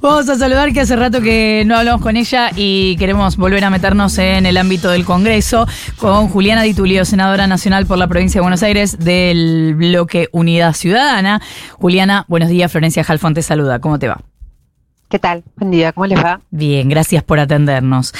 Vamos a saludar que hace rato que no hablamos con ella y queremos volver a meternos en el ámbito del Congreso con Juliana Di Tulio, senadora nacional por la provincia de Buenos Aires del bloque Unidad Ciudadana. Juliana, buenos días. Florencia Jalfón te saluda. ¿Cómo te va? ¿Qué tal? Buen día. ¿Cómo les va? Bien, gracias por atendernos.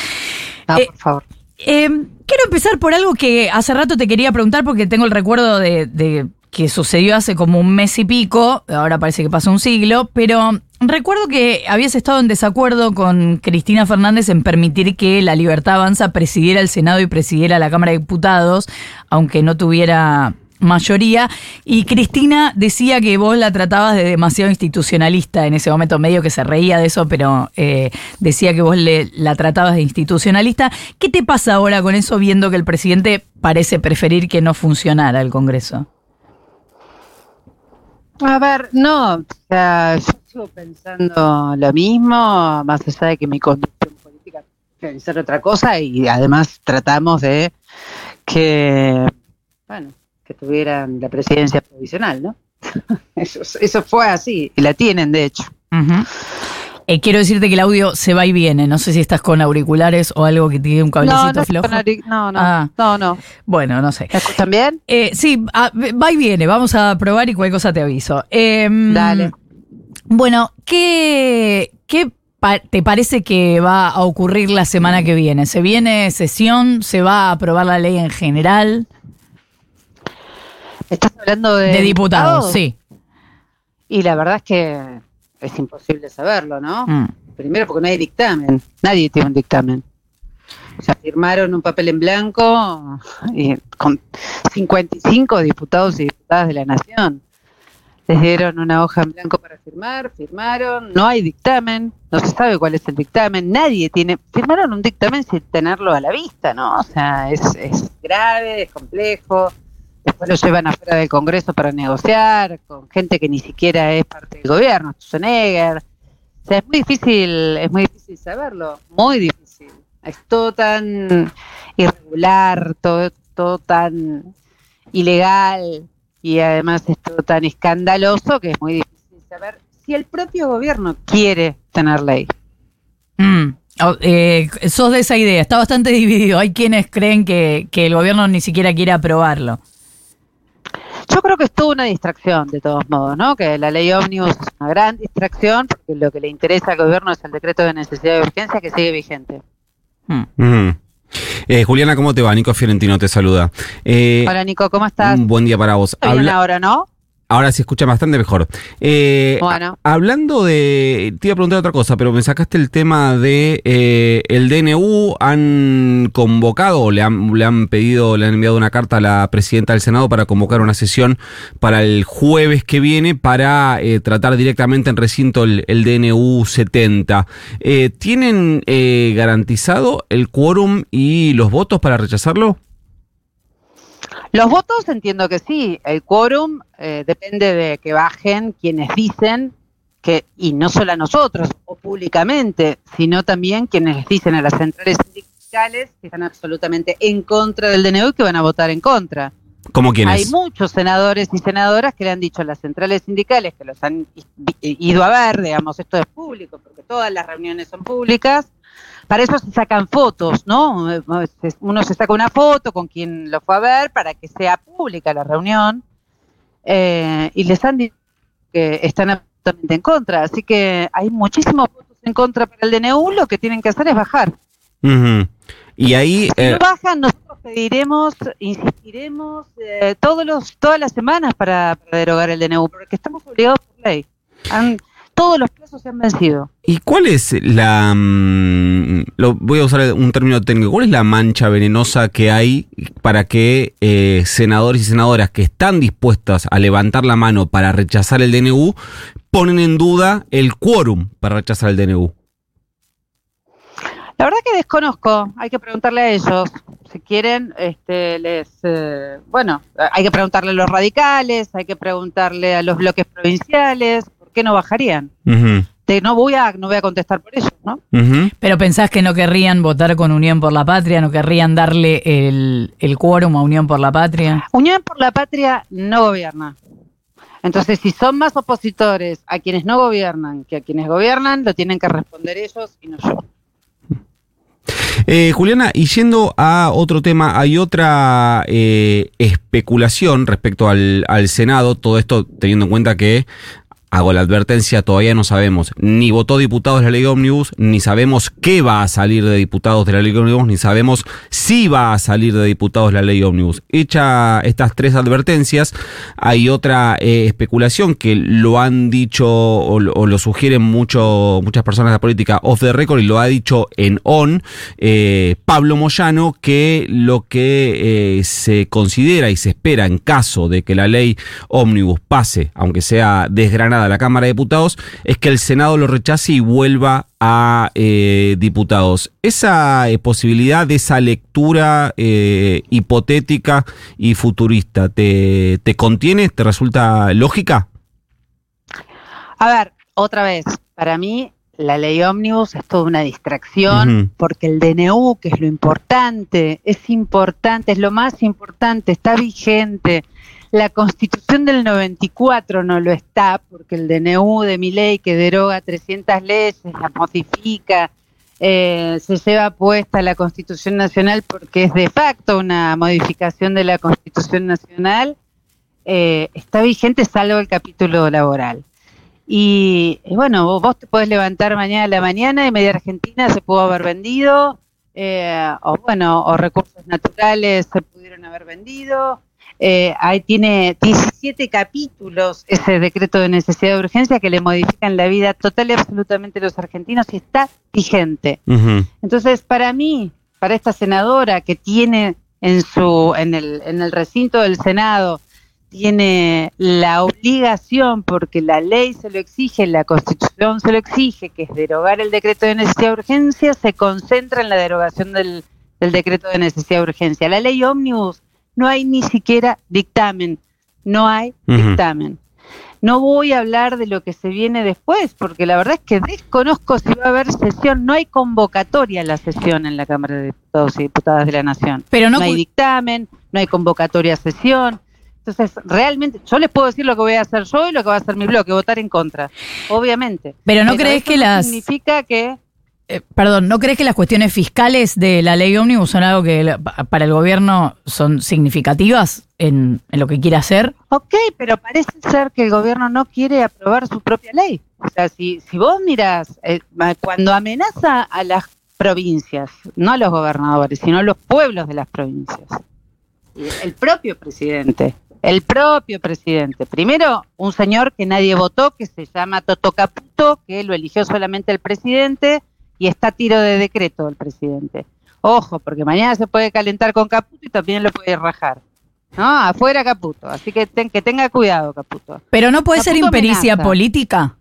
Ah, por favor. Eh, quiero empezar por algo que hace rato te quería preguntar porque tengo el recuerdo de, de que sucedió hace como un mes y pico, ahora parece que pasó un siglo, pero recuerdo que habías estado en desacuerdo con Cristina Fernández en permitir que la Libertad Avanza presidiera el Senado y presidiera la Cámara de Diputados, aunque no tuviera mayoría. Y Cristina decía que vos la tratabas de demasiado institucionalista en ese momento, medio que se reía de eso, pero eh, decía que vos le, la tratabas de institucionalista. ¿Qué te pasa ahora con eso viendo que el presidente parece preferir que no funcionara el Congreso? A ver, no, sigo pensando lo mismo, más allá de que mi conducción política ser otra cosa y además tratamos de que, bueno, que tuvieran la presidencia provisional, ¿no? Eso, eso fue así, y la tienen de hecho. Eh, quiero decirte que el audio se va y viene. No sé si estás con auriculares o algo que tiene un cablecito No, no, flojo. no, no, Ah. no, no. Bueno, no sé. ¿Me escuchan bien? Eh, sí, ah, va y viene. Vamos a probar y cualquier cosa te aviso. Em, Dale. Bueno, ¿qué, qué te parece que va a ocurrir la semana que viene? ¿Se viene sesión? ¿Se va a aprobar la ley en general? ¿Estás hablando de, De diputados, sí. Y la verdad es que es imposible saberlo, ¿no? Mm. Primero porque no hay dictamen, nadie tiene un dictamen. O sea, firmaron un papel en blanco y con 55 diputados y diputadas de la Nación. Les dieron una hoja en blanco para firmar, firmaron, no hay dictamen, no se sabe cuál es el dictamen, nadie tiene, firmaron un dictamen sin tenerlo a la vista, ¿no? O sea, es, es grave, es complejo, después lo llevan afuera del Congreso para negociar con gente que ni siquiera es parte del gobierno, Schwarzenegger. O sea, es muy difícil, es muy difícil saberlo, muy difícil. Es todo tan irregular, todo, todo tan ilegal y además es todo tan escandaloso que es muy difícil saber si el propio gobierno quiere tener ley. Mm. Oh, eh, sos de esa idea, está bastante dividido. Hay quienes creen que, que el gobierno ni siquiera quiere aprobarlo. Yo creo que es toda una distracción, de todos modos, ¿no? Que la ley ómnibus es una gran distracción, porque lo que le interesa al gobierno es el decreto de necesidad de urgencia que sigue vigente. Mm. Ujú. Eh, Juliana, ¿cómo te va? Nico Fiorentino te saluda. Eh, Hola Nico, ¿cómo estás? un buen día para vos. Habla- ahora, ¿no? Ahora se escucha bastante mejor. Eh, Bueno. hablando de. Te iba a preguntar otra cosa, pero me sacaste el tema de eh, el DNU. Han convocado, le han, le han pedido, le han enviado una carta a la presidenta del Senado para convocar una sesión para el jueves que viene para eh, tratar directamente en recinto el, el DNU 70. Eh, ¿Tienen eh, garantizado el quórum y los votos para rechazarlo? Los votos entiendo que sí. El quórum eh, depende de que bajen quienes dicen que, y no solo a nosotros o públicamente, sino también quienes les dicen a las centrales sindicales que están absolutamente en contra del DNU y que van a votar en contra. ¿Cómo quiénes? Hay muchos senadores y senadoras que le han dicho a las centrales sindicales que los han ido a ver, digamos, esto es público, porque todas las reuniones son públicas. Para eso se sacan fotos, ¿no? Uno se saca una foto con quien lo fue a ver para que sea pública la reunión. Eh, y les han dicho que están absolutamente en contra. Así que hay muchísimos votos en contra para el DNU. Lo que tienen que hacer es bajar. Y ahí. Si eh, no bajan, nosotros pediremos, insistiremos eh, todos los, todas las semanas para, para derogar el DNU, porque estamos obligados por ley. Han- todos los plazos se han vencido. ¿Y cuál es la... mm, lo, voy a usar un término técnico. ¿Cuál es la mancha venenosa que hay para que eh, senadores y senadoras que están dispuestas a levantar la mano para rechazar el DNU ponen en duda el quórum para rechazar el DNU? La verdad que desconozco, hay que preguntarle a ellos. Si quieren, este, les, eh, bueno, hay que preguntarle a los radicales, hay que preguntarle a los bloques provinciales, ¿por qué no bajarían? No voy a, no voy a contestar por ellos, ¿no? Pero pensás que no querrían votar con Unión por la Patria, no querrían darle el, el quórum a Unión por la Patria. Unión por la Patria no gobierna. Entonces, si son más opositores a quienes no gobiernan que a quienes gobiernan, lo tienen que responder ellos y no yo. Eh, Juliana, y yendo a otro tema, hay otra eh, especulación respecto al, al Senado, todo esto teniendo en cuenta que hago la advertencia, todavía no sabemos ni votó diputados la ley Omnibus, ni sabemos qué va a salir de diputados de la ley Omnibus, ni sabemos si va a salir de diputados la ley Omnibus. Hecha estas tres advertencias, hay otra eh, especulación que lo han dicho o, o, lo sugieren mucho, muchas personas de la política off the record y lo ha dicho en on eh, Pablo Moyano, que lo que eh, se considera y se espera en caso de que la ley Omnibus pase, aunque sea desgranada, a la Cámara de Diputados es que el Senado lo rechace y vuelva a eh, diputados. Esa eh, posibilidad de esa lectura eh, hipotética y futurista, ¿te, ¿te contiene? ¿Te resulta lógica? A ver, otra vez, para mí la ley ómnibus es toda una distracción uh -huh. porque el DNU, que es lo importante, es importante, es lo más importante, está vigente. La constitución del 94 no lo está, porque el DNU de mi ley que deroga 300 leyes, la modifica, eh, se lleva puesta la constitución nacional porque es de facto una modificación de la constitución nacional, eh, está vigente salvo el capítulo laboral. Y, y, bueno, vos, te podés levantar mañana a la mañana y media Argentina se pudo haber vendido, eh, o bueno, o recursos naturales se pudieron haber vendido, eh, ahí tiene 17 capítulos ese decreto de necesidad de urgencia que le modifican la vida total y absolutamente a los argentinos y está vigente. Uh -huh. Entonces, para mí, para esta senadora que tiene en su en el, en el recinto del Senado tiene la obligación, porque la ley se lo exige, la constitución se lo exige, que es derogar el decreto de necesidad de urgencia, se concentra en la derogación del, del decreto de necesidad de urgencia. La ley ómnibus no hay ni siquiera dictamen, no hay uh -huh. dictamen. No voy a hablar de lo que se viene después, porque la verdad es que desconozco si va a haber sesión, no hay convocatoria a la sesión en la Cámara de Diputados y Diputadas de la Nación. Pero no, no hay dictamen, no hay convocatoria a sesión. Entonces, realmente, yo les puedo decir lo que voy a hacer yo y lo que va a hacer mi bloque, votar en contra, obviamente. Pero no Pero crees que las... Significa que eh, perdón, ¿no crees que las cuestiones fiscales de la ley ómnibus son algo que para el gobierno son significativas en, lo que quiere hacer? Ok, pero parece ser que el gobierno no quiere aprobar su propia ley. O sea, si, si vos mirás, eh, cuando amenaza a las provincias, no a los gobernadores, sino a los pueblos de las provincias, el propio presidente, el propio presidente. Primero, un señor que nadie votó, que se llama Toto Caputo, que lo eligió solamente el presidente y está a tiro de decreto el presidente. Ojo, porque mañana se puede calentar con Caputo y también lo puede rajar. No, afuera Caputo. Así que, ten, que tenga cuidado, Caputo. Pero no puede Caputo ser impericia amenaza. política.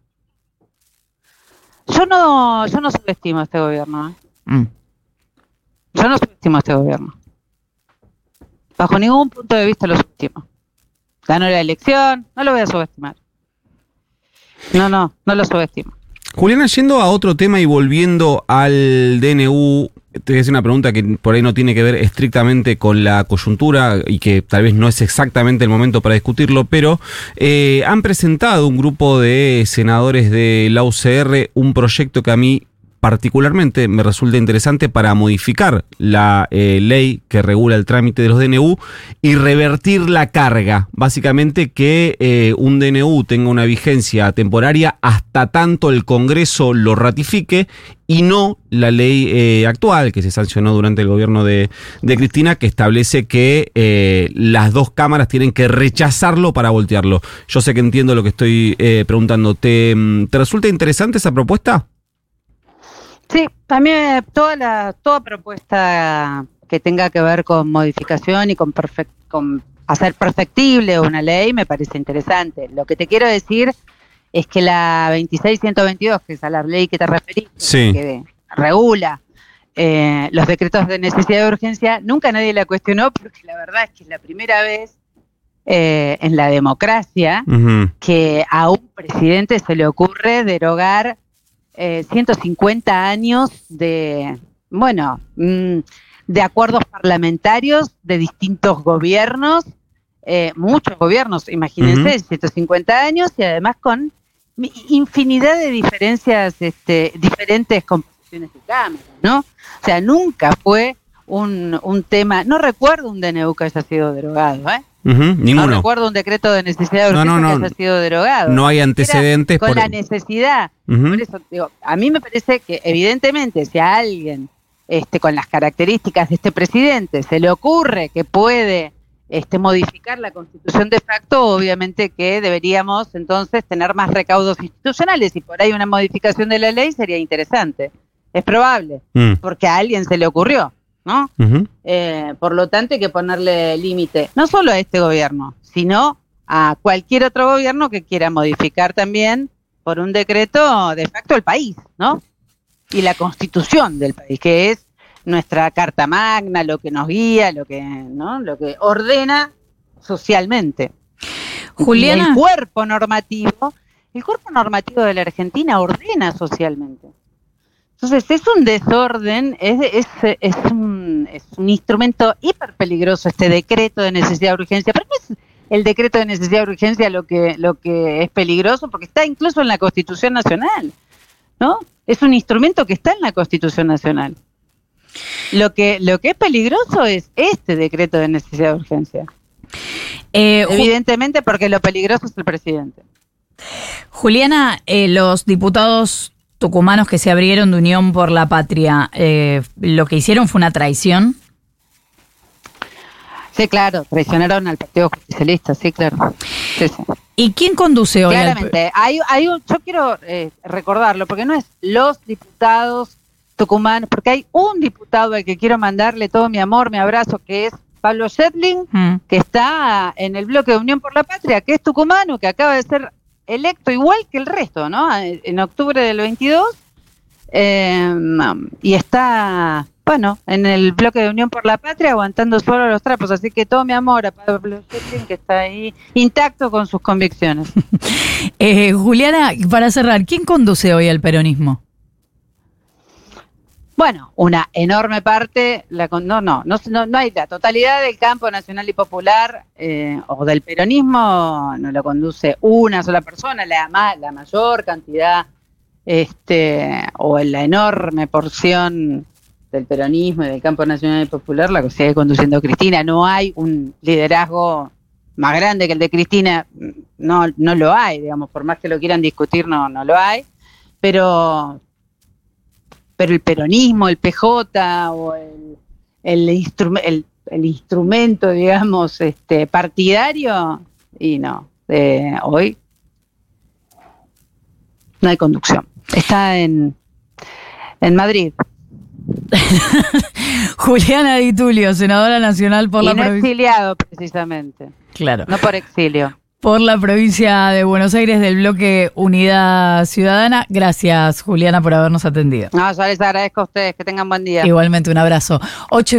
Yo no, yo no subestimo a este gobierno. ¿eh? Mm. Yo no subestimo a este gobierno. Bajo ningún punto de vista lo subestimo. Ganó la elección, no lo voy a subestimar. No, no, no lo subestimo. Juliana, yendo a otro tema y volviendo al DNU, te voy a hacer una pregunta que por ahí no tiene que ver estrictamente con la coyuntura y que tal vez no es exactamente el momento para discutirlo, pero eh, han presentado un grupo de senadores de la UCR un proyecto que a mí particularmente me resulta interesante para modificar la eh, ley que regula el trámite de los DNU y revertir la carga. Básicamente que eh, un DNU tenga una vigencia temporaria hasta tanto el Congreso lo ratifique y no la ley eh, actual que se sancionó durante el gobierno de, Cristina que establece que las dos cámaras tienen que rechazarlo para voltearlo. Yo sé que entiendo lo que estoy preguntando. ¿Te, ¿Te resulta interesante esa propuesta? Sí, también toda la toda propuesta que tenga que ver con modificación y con, perfect, con hacer perfectible una ley me parece interesante. Lo que te quiero decir es que la 26122, que es a la ley que te referiste, sí. que regula eh, los decretos de necesidad de urgencia, nunca nadie la cuestionó porque la verdad es que es la primera vez eh, en la democracia uh -huh. que a un presidente se le ocurre derogar eh, 150 años de, bueno, mmm, de acuerdos parlamentarios de distintos gobiernos eh, muchos gobiernos, imagínense, Ujú. 150 años y además con infinidad de diferencias, este, diferentes composiciones de Cámara, ¿no? O sea, nunca fue un, un tema, no recuerdo un DNU que haya sido derogado, ¿eh? No ninguno. recuerdo un decreto de necesidad de No, urgencia no, no. que haya sido derogado. No hay Era antecedentes con por- la necesidad. Por eso, digo, a mí me parece que evidentemente si a alguien este, con las características de este presidente se le ocurre que puede este, modificar la constitución de facto, obviamente que deberíamos entonces tener más recaudos institucionales y por ahí una modificación de la ley sería interesante. Es probable, Mm, porque a alguien se le ocurrió, ¿no? Eh, por lo tanto, hay que ponerle límite, no solo a este gobierno, sino a cualquier otro gobierno que quiera modificar también por un decreto de facto el país, ¿no? Y la constitución del país, que es nuestra carta magna, lo que nos guía, lo que, ¿no? Lo que ordena socialmente. Y Juliana. el cuerpo normativo, el cuerpo normativo de la Argentina ordena socialmente. Entonces es un desorden, es, es, es, un, es un instrumento hiper peligroso este decreto de necesidad de urgencia, pero no es el decreto de necesidad de urgencia lo que, lo que es peligroso, porque está incluso en la Constitución Nacional, ¿no? Es un instrumento que está en la Constitución Nacional. Lo que, lo que es peligroso es este decreto de necesidad de urgencia. Eh, Evidentemente porque lo peligroso es el presidente. Juliana, eh, los diputados tucumanos que se abrieron de Unión por la Patria, eh, lo que hicieron fue una traición. Sí, claro, traicionaron al Partido Justicialista, sí, claro. Sí, sí. ¿Y quién conduce hoy al- Claramente, hay, hay un, yo quiero eh, recordarlo, porque no es los diputados tucumanos, porque hay un diputado al que quiero mandarle todo mi amor, mi abrazo, que es Pablo Shetling, Mm. que está en el bloque de Unión por la Patria, que es tucumano, que acaba de ser electo igual que el resto, ¿no? En octubre del 22, eh, y está, bueno, en el bloque de Unión por la Patria aguantando solo los trapos, así que todo mi amor a Pablo Shetling, que está ahí intacto con sus convicciones. Eh, Juliana, para cerrar, ¿quién conduce hoy al peronismo? Bueno, una enorme parte, la, no, no, no, no, hay la totalidad del campo nacional y popular eh, o del peronismo no lo conduce una sola persona, la, la mayor cantidad este, o la enorme porción del peronismo y del campo nacional y popular la sigue conduciendo Cristina. No hay un liderazgo más grande que el de Cristina, no, no lo hay, digamos, por más que lo quieran discutir, no, no lo hay, pero pero el peronismo, el PJ o el, el, instrum- el, el instrumento, digamos, este partidario, y no, eh, hoy no hay conducción. Está en, en Madrid. Juliana Di Tulio, senadora nacional por y la no provincia. exiliado, precisamente. Claro. No por exilio. Por la provincia de Buenos Aires del bloque Unidad Ciudadana. Gracias, Juliana, por habernos atendido. No, yo les agradezco a ustedes. Que tengan buen día. Igualmente, un abrazo. Ocho